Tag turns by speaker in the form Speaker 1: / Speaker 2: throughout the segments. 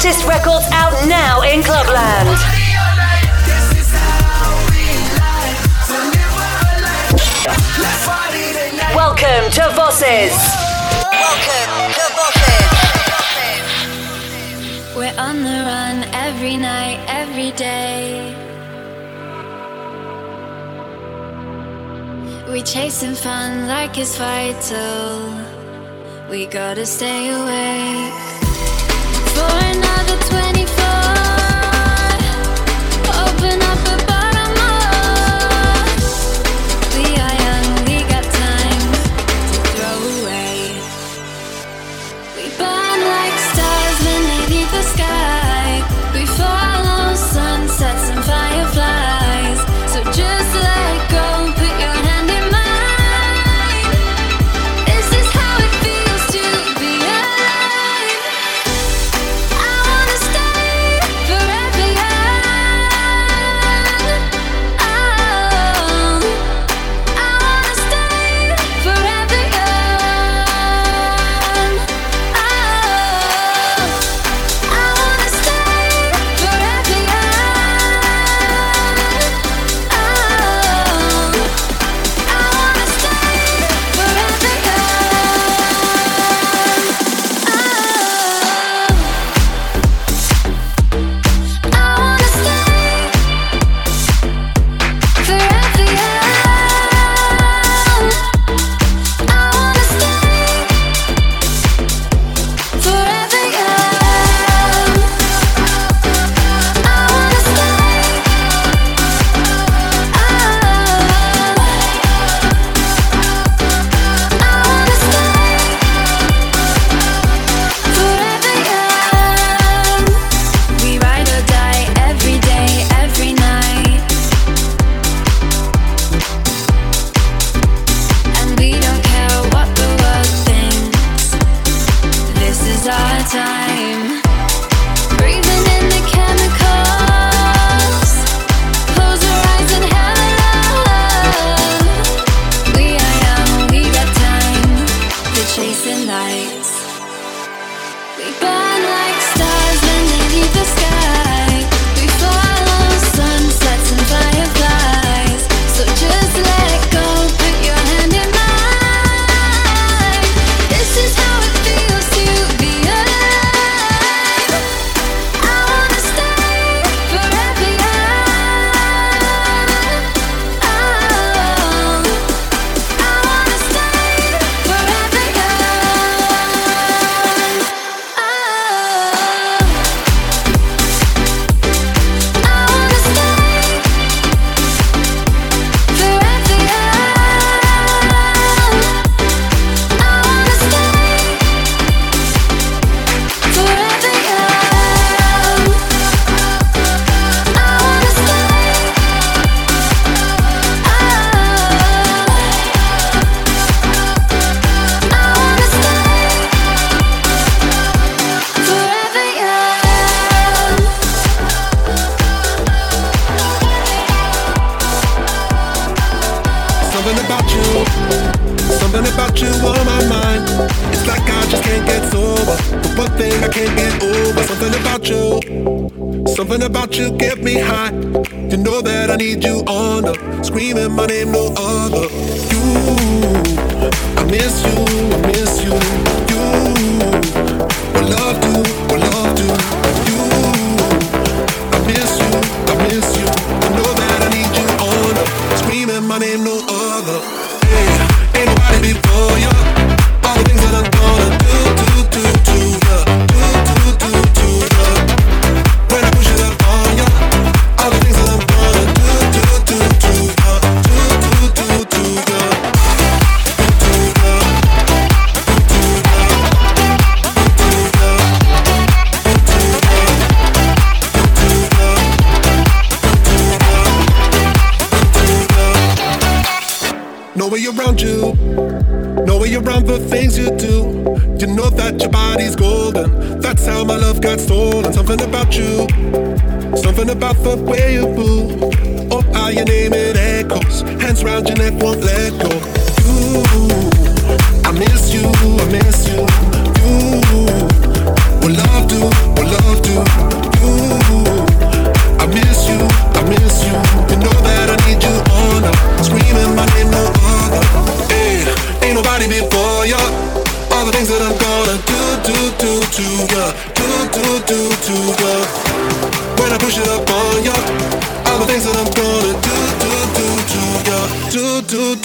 Speaker 1: presents hottest records out now in Clubland. Welcome to Vosses. Welcome to
Speaker 2: Vosses. We're on the run every night, every day. We chasing fun like it's vital. We gotta stay awake for another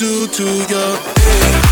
Speaker 3: do, to your Yeah.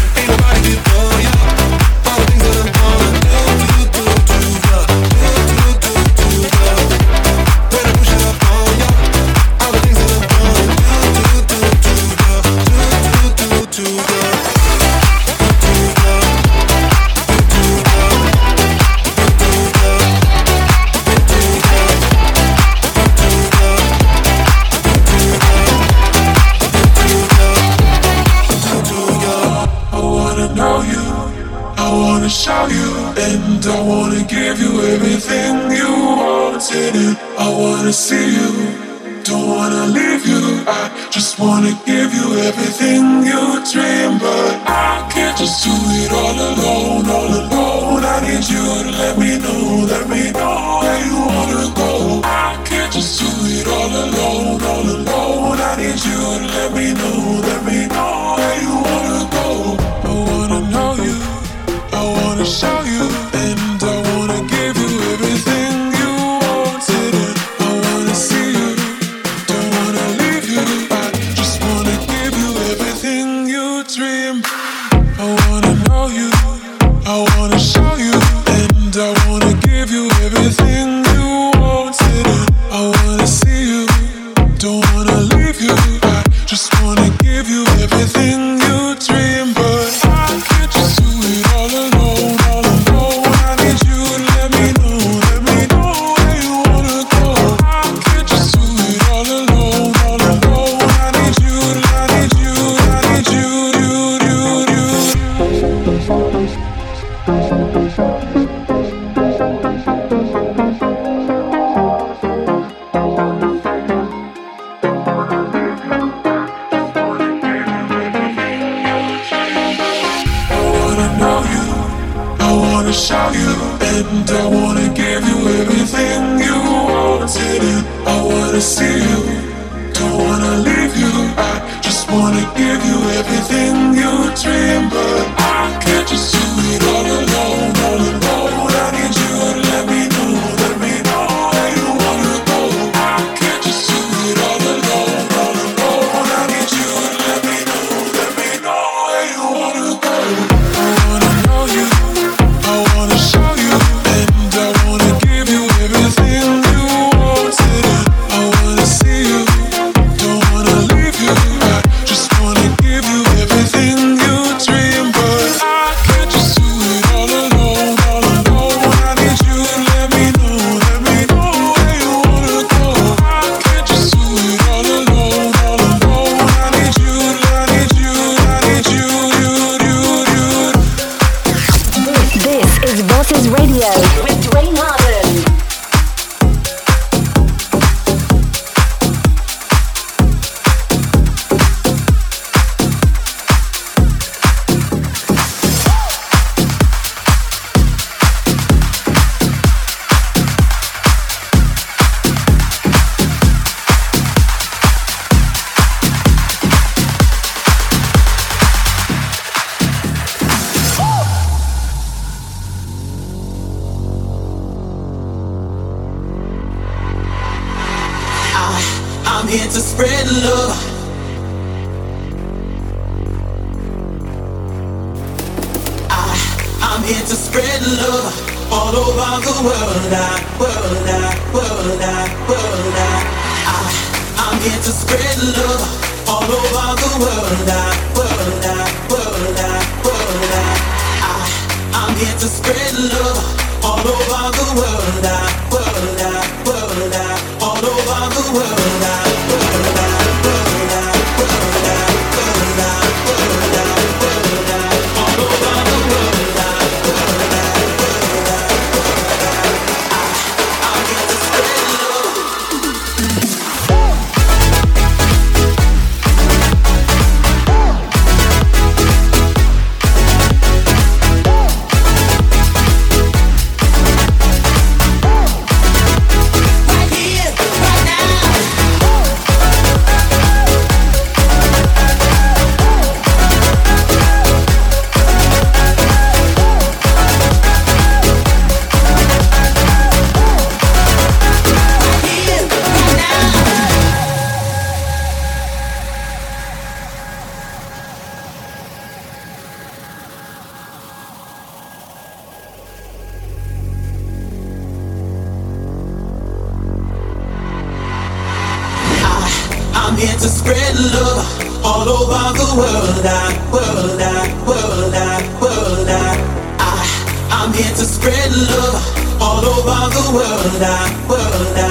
Speaker 3: all
Speaker 4: over the world, I, world, I.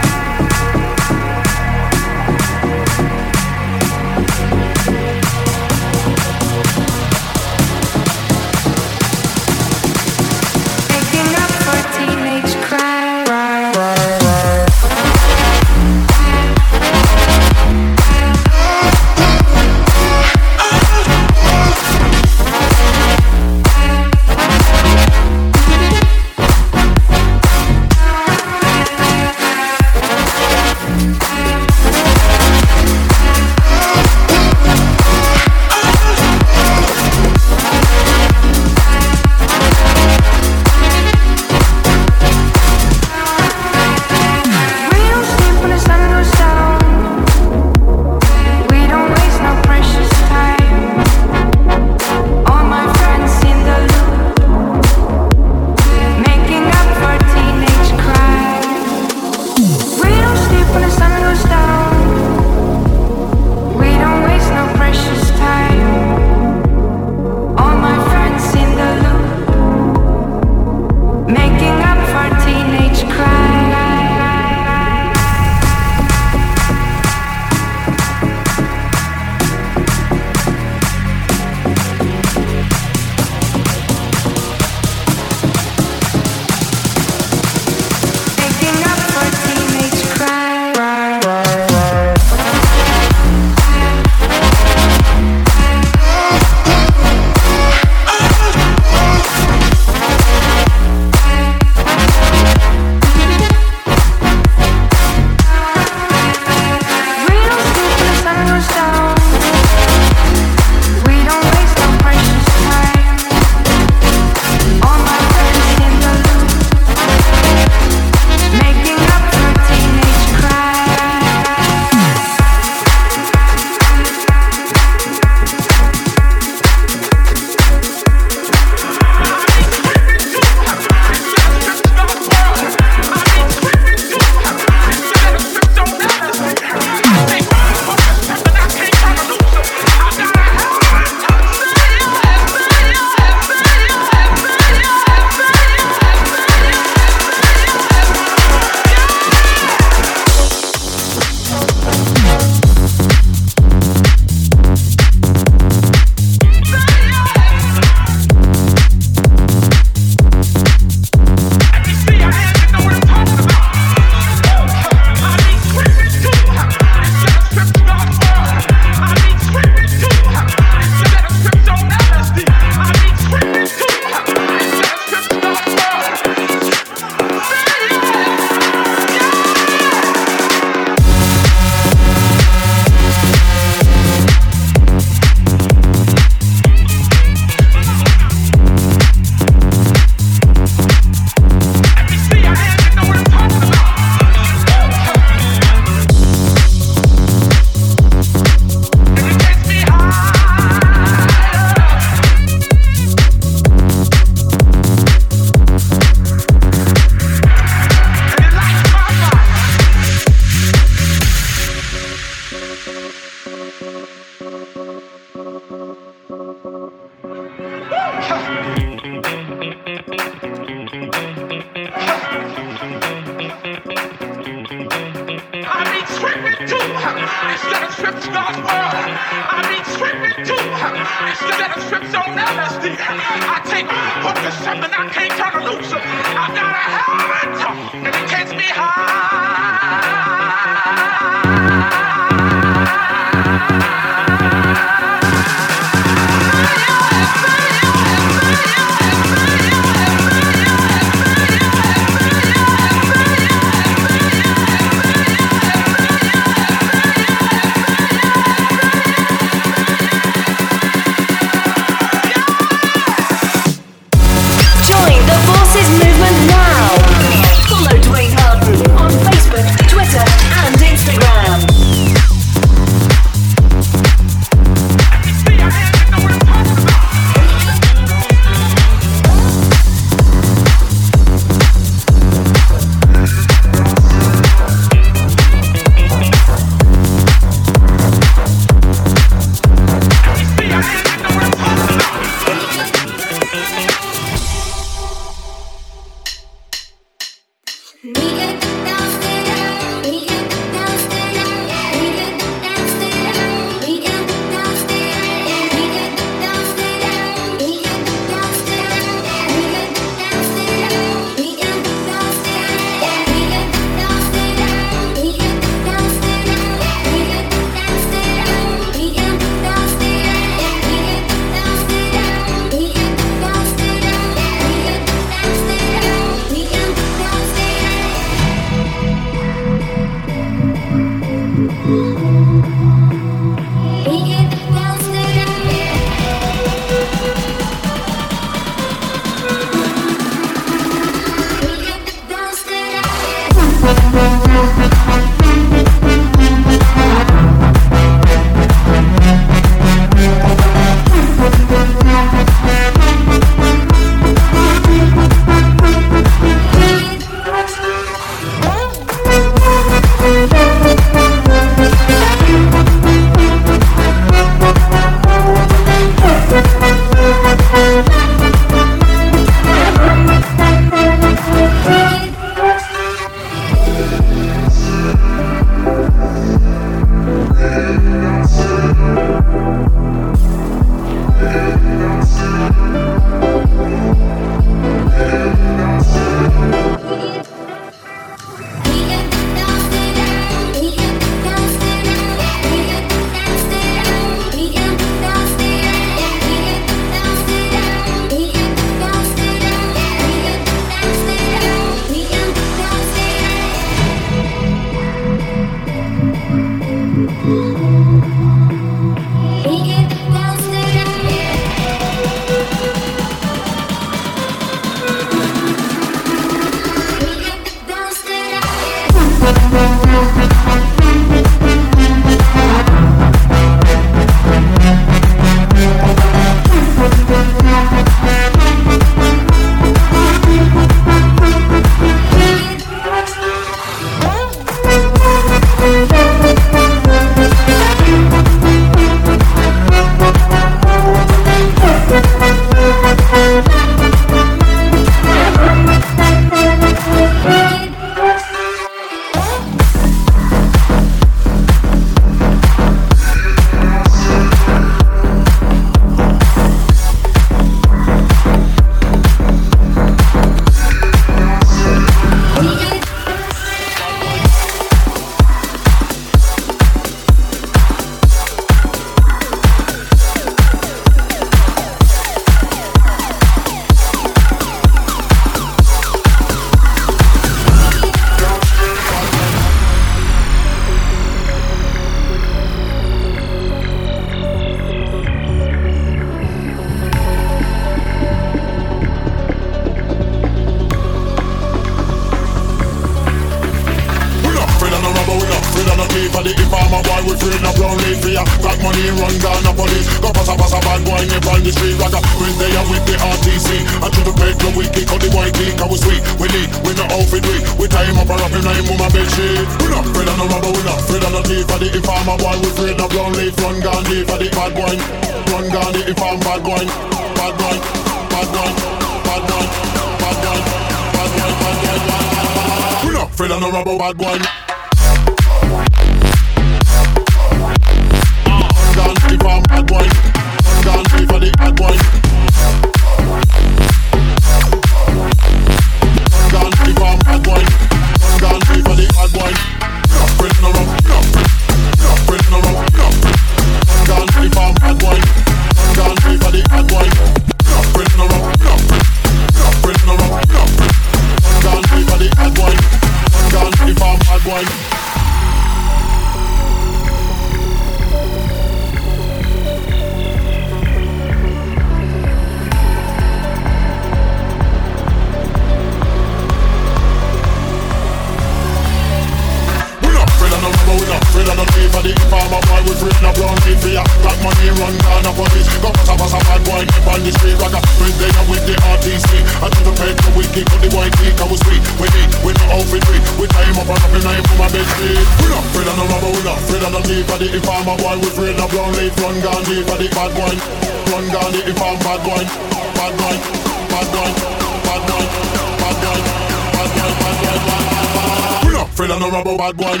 Speaker 5: bad boy.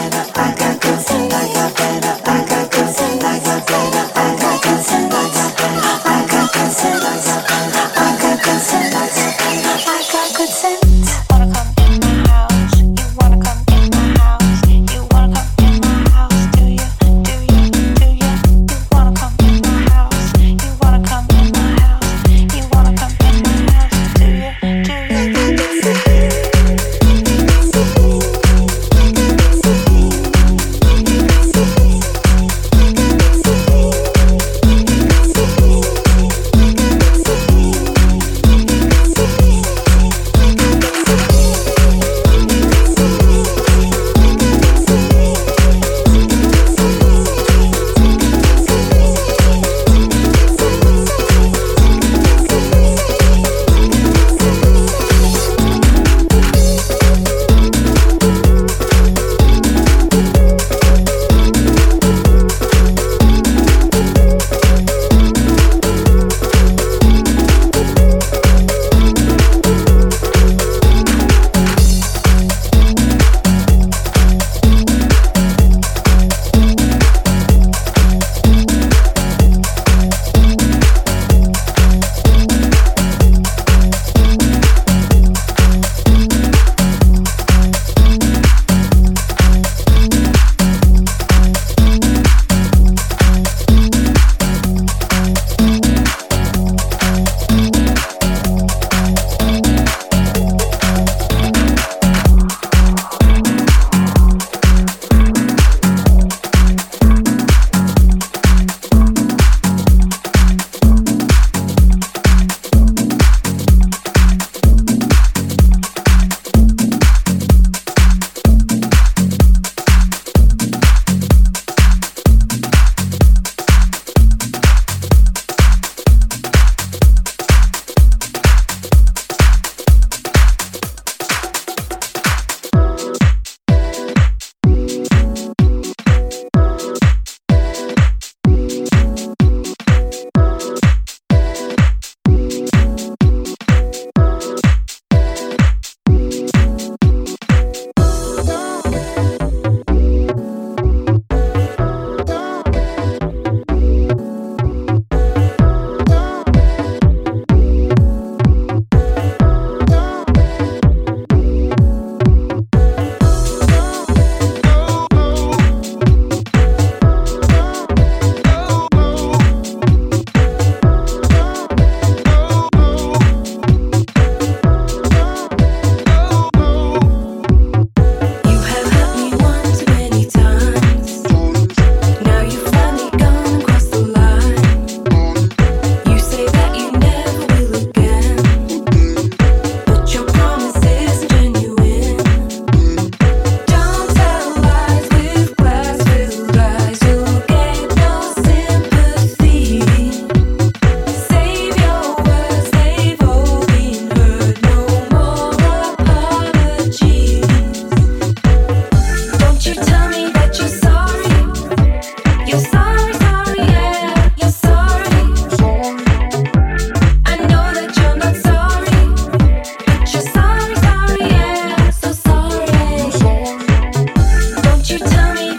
Speaker 3: wherever I
Speaker 2: tell me